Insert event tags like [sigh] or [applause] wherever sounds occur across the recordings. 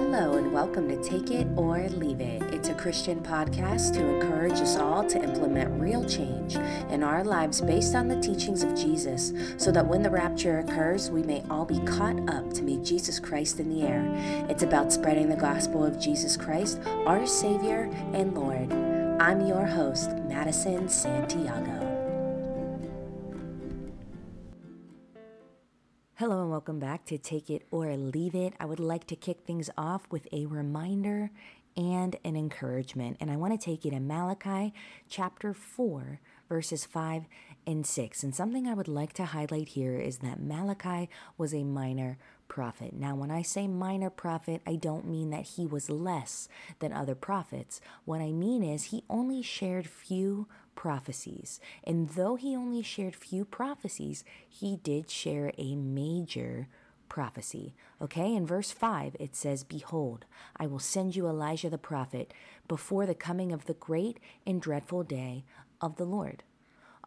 Hello, and welcome to Take It or Leave It. It's a Christian podcast to encourage us all to implement real change in our lives based on the teachings of Jesus, so that when the rapture occurs, we may all be caught up to meet Jesus Christ in the air. It's about spreading the gospel of Jesus Christ, our Savior and Lord. I'm your host, Maddison Santiago. Welcome back to Take It or Leave It. I would like to kick things off with a reminder and an encouragement. And I want to take you to Malachi chapter 4, verses 5 and 6. And something I would like to highlight here is that Malachi was a minor prophet. Now, when I say minor prophet, I don't mean that he was less than other prophets. What I mean is he only shared few prophecies. And though he only shared few prophecies, he did share a major prophecy. Okay, in verse 5, it says, Behold, I will send you Elijah the prophet before the coming of the great and dreadful day of the Lord.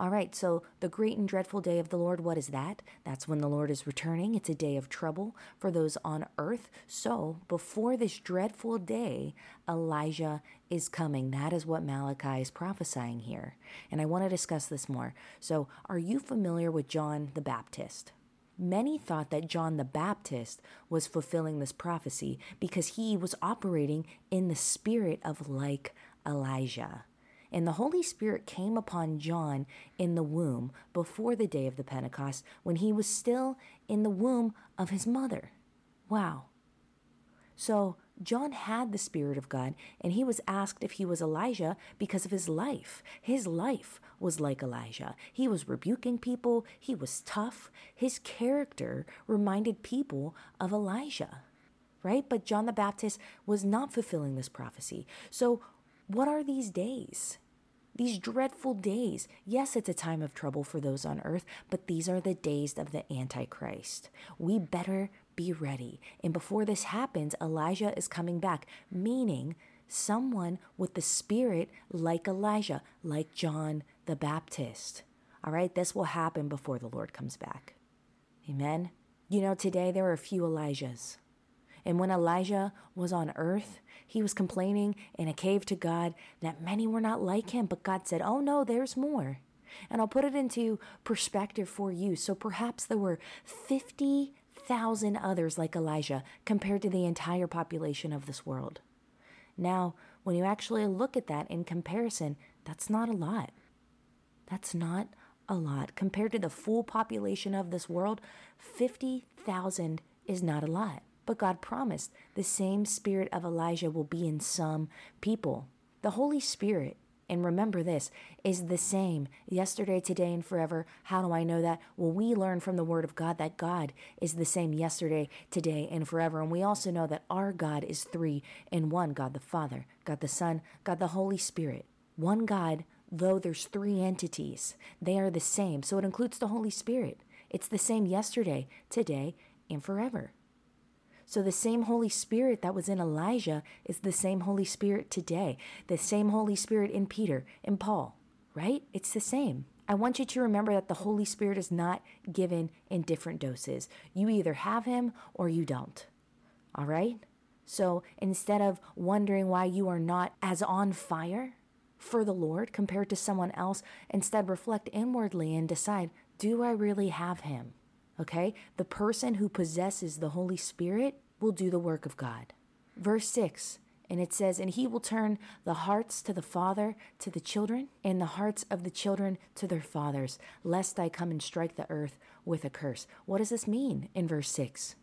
All right, so the great and dreadful day of the Lord, what is that? That's when the Lord is returning. It's a day of trouble for those on earth. So before this dreadful day, Elijah is coming. That is what Malachi is prophesying here. And I want to discuss this more. So, are you familiar with John the Baptist? Many thought that John the Baptist was fulfilling this prophecy because he was operating in the spirit of like Elijah. And the Holy Spirit came upon John in the womb before the day of the Pentecost when he was still in the womb of his mother. Wow. So John had the Spirit of God, and he was asked if he was Elijah because of his life. His life was like Elijah. He was rebuking people, he was tough. His character reminded people of Elijah, right? But John the Baptist was not fulfilling this prophecy. So, what are these days? These dreadful days. Yes, it's a time of trouble for those on earth, but these are the days of the Antichrist. We better be ready. And before this happens, Elijah is coming back, meaning someone with the spirit like Elijah, like John the Baptist. All right, this will happen before the Lord comes back. Amen. You know, today there are a few Elijahs. And when Elijah was on earth, he was complaining in a cave to God that many were not like him. But God said, Oh, no, there's more. And I'll put it into perspective for you. So perhaps there were 50,000 others like Elijah compared to the entire population of this world. Now, when you actually look at that in comparison, that's not a lot. That's not a lot. Compared to the full population of this world, 50,000 is not a lot. But God promised the same spirit of Elijah will be in some people. The Holy Spirit, and remember this, is the same yesterday, today, and forever. How do I know that? Well, we learn from the Word of God that God is the same yesterday, today, and forever. And we also know that our God is three in one God the Father, God the Son, God the Holy Spirit. One God, though there's three entities, they are the same. So it includes the Holy Spirit. It's the same yesterday, today, and forever. So the same Holy Spirit that was in Elijah is the same Holy Spirit today, the same Holy Spirit in Peter, in Paul, right? It's the same. I want you to remember that the Holy Spirit is not given in different doses. You either have him or you don't. All right? So instead of wondering why you are not as on fire for the Lord compared to someone else, instead reflect inwardly and decide do I really have him? Okay? The person who possesses the Holy Spirit will do the work of God. Verse 6 and it says, And he will turn the hearts to the father to the children, and the hearts of the children to their fathers, lest I come and strike the earth with a curse. What does this mean in verse 6?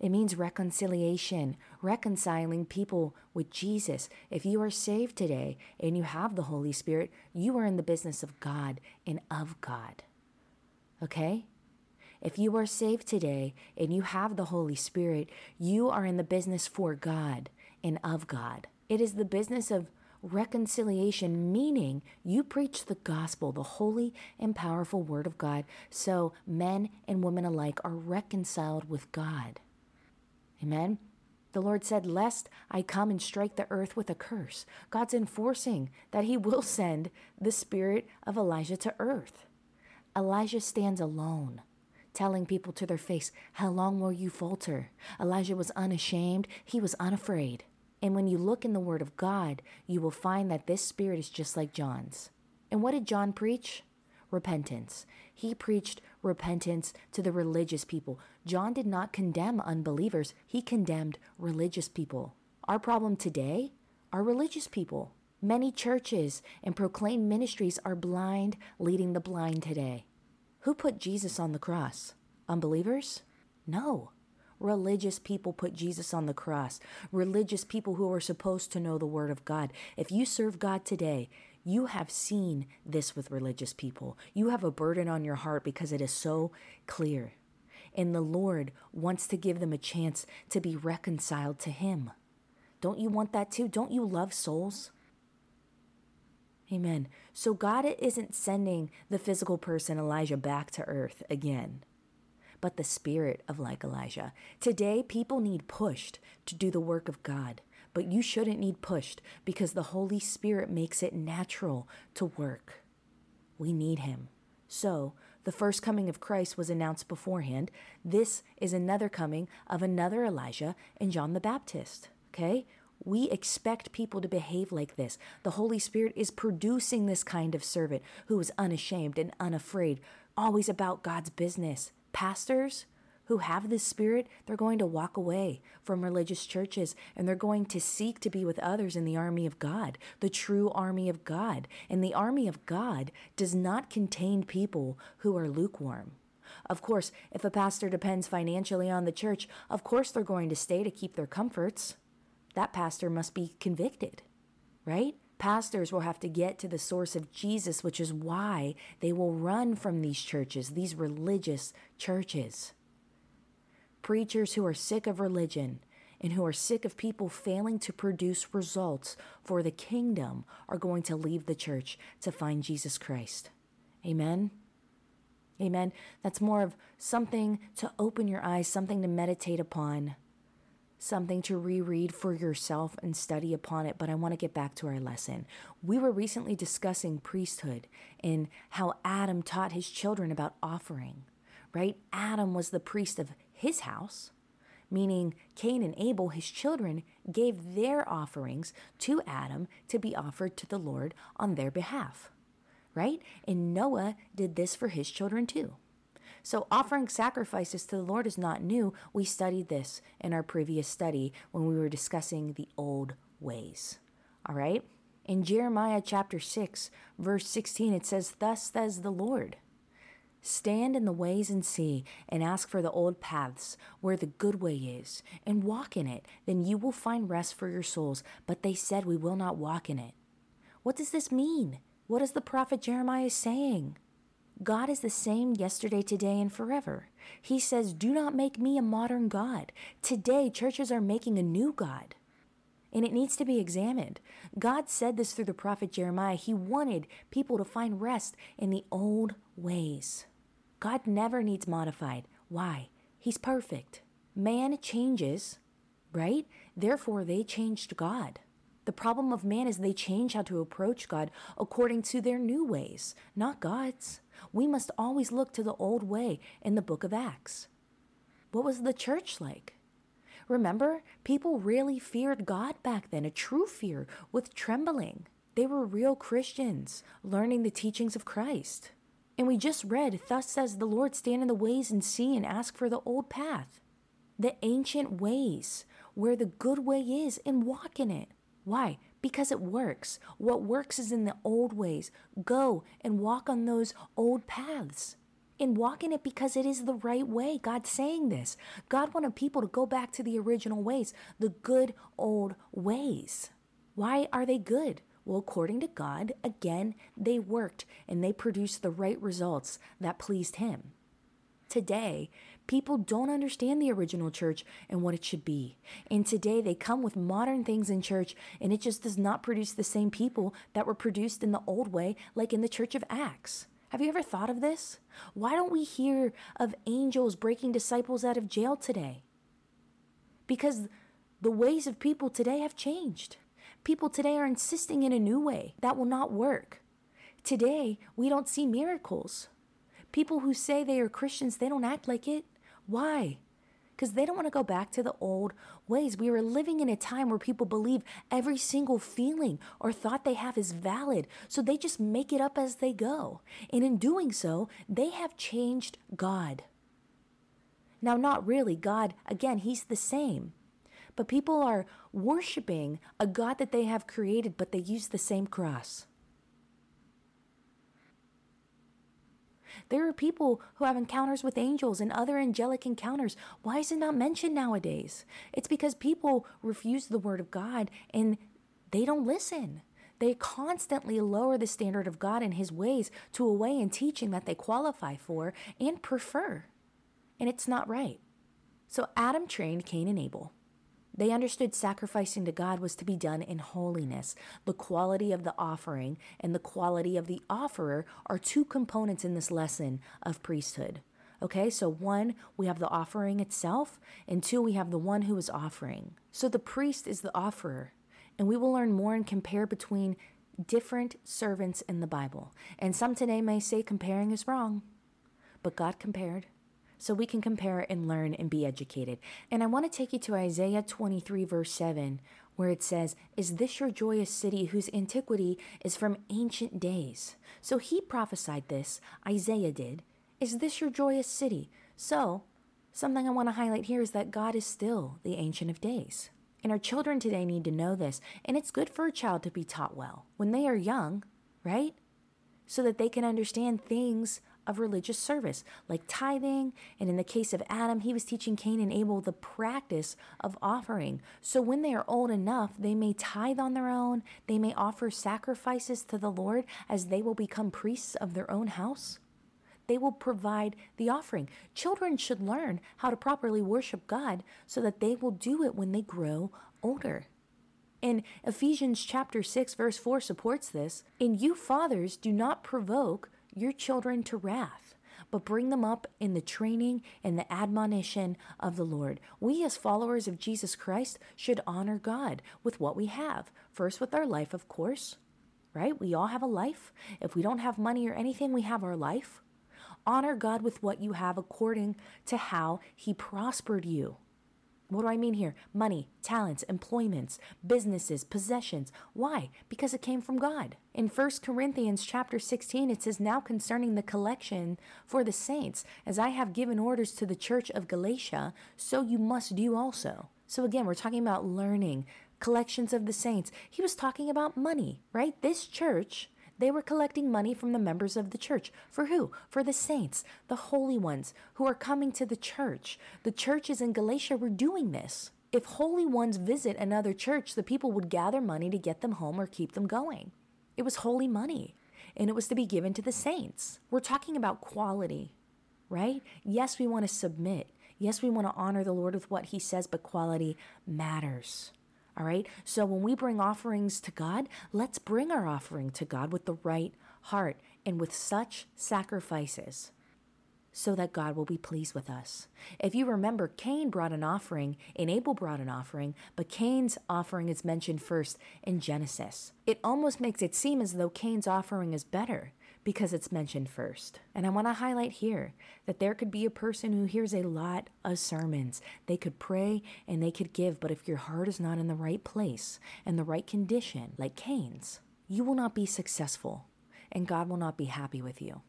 It means reconciliation, reconciling people with Jesus. If you are saved today and you have the Holy Spirit, you are in the business of God and of God. Okay? If you are saved today and you have the Holy Spirit, you are in the business for God and of God. It is the business of reconciliation, meaning you preach the gospel, the holy and powerful word of God, so men and women alike are reconciled with God. Amen. The Lord said, Lest I come and strike the earth with a curse. God's enforcing that He will [laughs] send the spirit of Elijah to earth. Elijah stands alone telling people to their face, How long will you falter? Elijah was unashamed, he was unafraid. And when you look in the Word of God, you will find that this spirit is just like John's. And what did John preach? Repentance. He preached repentance to the religious people. John did not condemn unbelievers, he condemned religious people. Our problem today are religious people. Many churches and proclaimed ministries are blind, leading the blind today. Who put Jesus on the cross? Unbelievers? No. Religious people put Jesus on the cross. Religious people who are supposed to know the Word of God. If you serve God today, you have seen this with religious people. You have a burden on your heart because it is so clear. And the Lord wants to give them a chance to be reconciled to Him. Don't you want that too? Don't you love souls? Amen. So God isn't sending the physical person Elijah back to earth again, but the spirit of like Elijah. Today, people need pushed to do the work of God, but you shouldn't need pushed because the Holy Spirit makes it natural to work. We need Him. So, the first coming of Christ was announced beforehand. This is another coming of another Elijah and John the Baptist. Okay? We expect people to behave like this. The Holy Spirit is producing this kind of servant who is unashamed and unafraid, always about God's business. Pastors who have this spirit, they're going to walk away from religious churches and they're going to seek to be with others in the army of God, the true army of God. And the army of God does not contain people who are lukewarm. Of course, if a pastor depends financially on the church, of course they're going to stay to keep their comforts that pastor must be convicted, right? Pastors will have to get to the source of Jesus, which is why they will run from these churches, these religious churches. Preachers who are sick of religion and who are sick of people failing to produce results for the kingdom are going to leave the church to find Jesus Christ. Amen. Amen. That's more of something to open your eyes, something to meditate upon something to reread for yourself and study upon it, but I want to get back to our lesson. We were recently discussing priesthood and how Adam taught his children about offering, right? Adam was the priest of his house, meaning Cain and Abel, his children, gave their offerings to Adam to be offered to the Lord on their behalf, right? And Noah did this for his children too. So, offering sacrifices to the Lord is not new. We studied this in our previous study when we were discussing the old ways. All right? In Jeremiah chapter 6, verse 16, it says, Thus says the Lord. Stand in the ways and see, and ask for the old paths where the good way is, and walk in it. Then you will find rest for your souls. But they said, We will not walk in it. What does this mean? What is the prophet Jeremiah saying? God is the same yesterday, today, and forever. He says, Do not make me a modern God. Today, churches are making a new God. And it needs to be examined. God said this through the prophet Jeremiah. He wanted people to find rest in the old ways. God never needs modified. Why? He's perfect. Man changes, right? Therefore, they changed God. The problem of man is they change how to approach God according to their new ways, not God's. We must always look to the old way in the book of Acts. What was the church like? Remember, people really feared God back then, a true fear with trembling. They were real Christians, learning the teachings of Christ. And we just read, Thus says the Lord, stand in the ways and see and ask for the old path, the ancient ways, where the good way is, and walk in it. Why? Because it works. What works is in the old ways. Go and walk on those old paths. And walk in it because it is the right way. God's saying this. God wanted people to go back to the original ways, the good old ways. Why are they good? Well, according to God, again, they worked and they produced the right results that pleased Him. Today, People don't understand the original church and what it should be. And today they come with modern things in church and it just does not produce the same people that were produced in the old way, like in the church of Acts. Have you ever thought of this? Why don't we hear of angels breaking disciples out of jail today? Because the ways of people today have changed. People today are insisting in a new way that will not work. Today, we don't see miracles. People who say they are Christians, they don't act like it. Why? Because they don't want to go back to the old ways. We are living in a time where people believe every single feeling or thought they have is valid. So they just make it up as they go. And in doing so, they have changed God. Now, not really. God, again, He's the same. But people are worshiping a God that they have created, but they use the same cross. There are people who have encounters with angels and other angelic encounters. Why is it not mentioned nowadays? It's because people refuse the word of God and they don't listen. They constantly lower the standard of God and his ways to a way in teaching that they qualify for and prefer. And it's not right. So Adam trained Cain and Abel. They understood sacrificing to God was to be done in holiness. The quality of the offering and the quality of the offerer are two components in this lesson of priesthood. Okay, so one, we have the offering itself, and two, we have the one who is offering. So the priest is the offerer, and we will learn more and compare between different servants in the Bible. And some today may say comparing is wrong, but God compared so we can compare and learn and be educated. And I want to take you to Isaiah 23, verse 7, where it says, Is this your joyous city whose antiquity is from ancient days? So he prophesied this, Isaiah did. Is this your joyous city? So, something I want to highlight here is that God is still the Ancient of Days. And our children today need to know this. And it's good for a child to be taught well when they are young, right? So that they can understand things of religious service, like tithing. And in the case of Adam, he was teaching Cain and Abel the practice of offering. So when they are old enough, they may tithe on their own, they may offer sacrifices to the Lord as they will become priests of their own house. They will provide the offering. Children should learn how to properly worship God so that they will do it when they grow older. And Ephesians chapter 6 verse 4 supports this. And you fathers do not provoke your children to wrath, but bring them up in the training and the admonition of the Lord. We, as followers of Jesus Christ, should honor God with what we have. First, with our life, of course, right? We all have a life. If we don't have money or anything, we have our life. Honor God with what you have according to how He prospered you. What do I mean here? Money, talents, employments, businesses, possessions. Why? Because it came from God. In 1 Corinthians chapter 16 it says now concerning the collection for the saints as I have given orders to the church of Galatia so you must do also. So again, we're talking about learning, collections of the saints. He was talking about money, right? This church they were collecting money from the members of the church. For who? For the saints, the holy ones who are coming to the church. The churches in Galatia were doing this. If holy ones visit another church, the people would gather money to get them home or keep them going. It was holy money, and it was to be given to the saints. We're talking about quality, right? Yes, we want to submit. Yes, we want to honor the Lord with what he says, but quality matters. All right. So when we bring offerings to God, let's bring our offering to God with the right heart and with such sacrifices so that God will be pleased with us. If you remember, Cain brought an offering and Abel brought an offering, but Cain's offering is mentioned first in Genesis. It almost makes it seem as though Cain's offering is better because it's mentioned first. And I want to highlight here that there could be a person who hears a lot of sermons. They could pray and they could give, but if your heart is not in the right place and the right condition, like Cain's, you will not be successful and God will not be happy with you.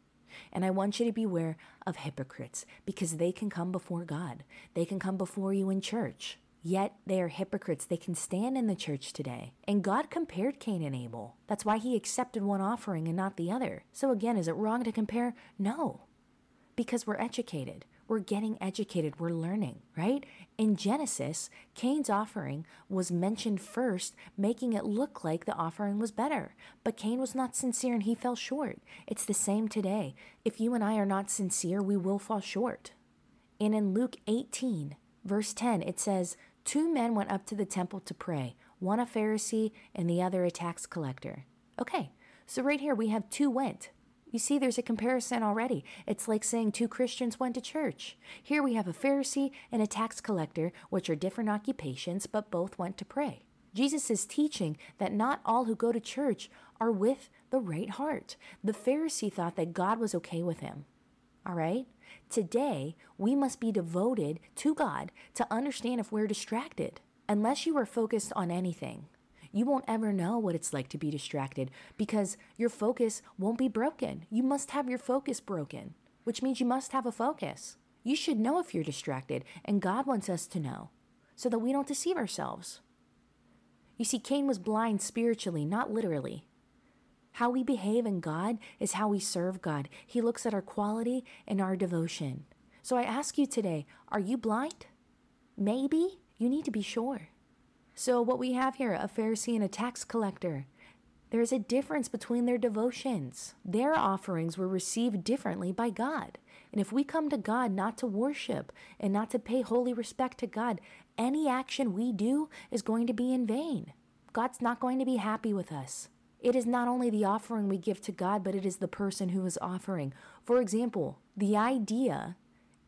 And I want you to beware of hypocrites because they can come before God. They can come before you in church. Yet they are hypocrites. They can stand in the church today. And God compared Cain and Abel. That's why he accepted one offering and not the other. So again, is it wrong to compare? No. Because we're educated. We're getting educated. We're learning, right? In Genesis, Cain's offering was mentioned first, making it look like the offering was better. But Cain was not sincere and he fell short. It's the same today. If you and I are not sincere, we will fall short. And in Luke 18, verse 10, it says, Two men went up to the temple to pray, one a Pharisee and the other a tax collector. Okay, so right here we have two went. You see, there's a comparison already. It's like saying two Christians went to church. Here we have a Pharisee and a tax collector, which are different occupations, but both went to pray. Jesus is teaching that not all who go to church are with the right heart. The Pharisee thought that God was okay with him. All right? Today, we must be devoted to God to understand if we're distracted. Unless you are focused on anything, you won't ever know what it's like to be distracted because your focus won't be broken. You must have your focus broken, which means you must have a focus. You should know if you're distracted, and God wants us to know so that we don't deceive ourselves. You see, Cain was blind spiritually, not literally. How we behave in God is how we serve God. He looks at our quality and our devotion. So I ask you today are you blind? Maybe. You need to be sure. So, what we have here a Pharisee and a tax collector. There's a difference between their devotions. Their offerings were received differently by God. And if we come to God not to worship and not to pay holy respect to God, any action we do is going to be in vain. God's not going to be happy with us. It is not only the offering we give to God, but it is the person who is offering. For example, the idea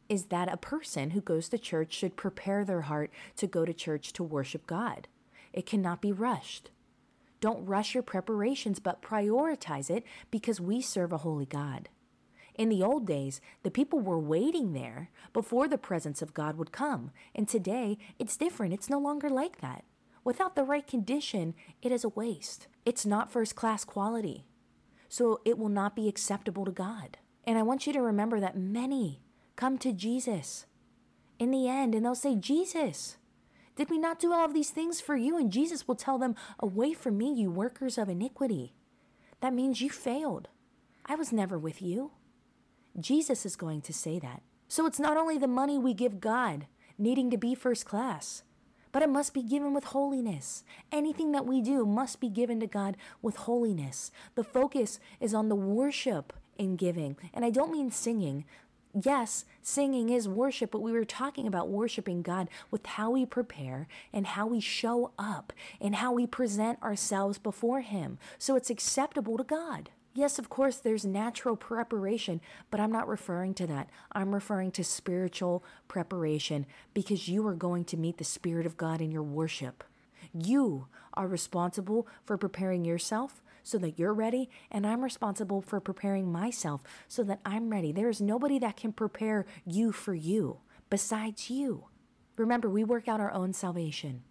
is that a person who goes to church should prepare their heart to go to church to worship God. It cannot be rushed. Don't rush your preparations, but prioritize it because we serve a holy God. In the old days, the people were waiting there before the presence of God would come. And today, it's different. It's no longer like that. Without the right condition, it is a waste. It's not first class quality. So it will not be acceptable to God. And I want you to remember that many come to Jesus in the end and they'll say, Jesus, did we not do all of these things for you? And Jesus will tell them, Away from me, you workers of iniquity. That means you failed. I was never with you. Jesus is going to say that. So it's not only the money we give God needing to be first class, but it must be given with holiness. Anything that we do must be given to God with holiness. The focus is on the worship in giving. And I don't mean singing, yes, singing is worship, but we were talking about worshiping God with how we prepare and how we show up and how we present ourselves before Him so it's acceptable to God. Yes, of course, there's natural preparation, but I'm not referring to that. I'm referring to spiritual preparation because you are going to meet the Spirit of God in your worship. You are responsible for preparing yourself so that you're ready, and I'm responsible for preparing myself so that I'm ready. There is nobody that can prepare you for you besides you. Remember, we work out our own salvation.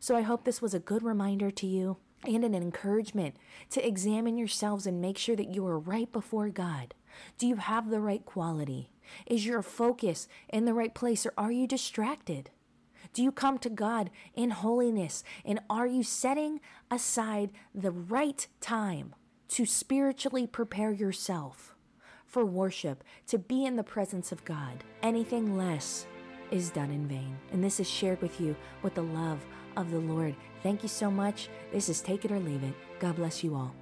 So I hope this was a good reminder to you and an encouragement to examine yourselves and make sure that you are right before God. Do you have the right quality? Is your focus in the right place or are you distracted? Do you come to God in holiness? And are you setting aside the right time to spiritually prepare yourself for worship, to be in the presence of God? Anything less is done in vain. And this is shared with you with the love of the Lord. Thank you so much. This is Take It or Leave It. God bless you all.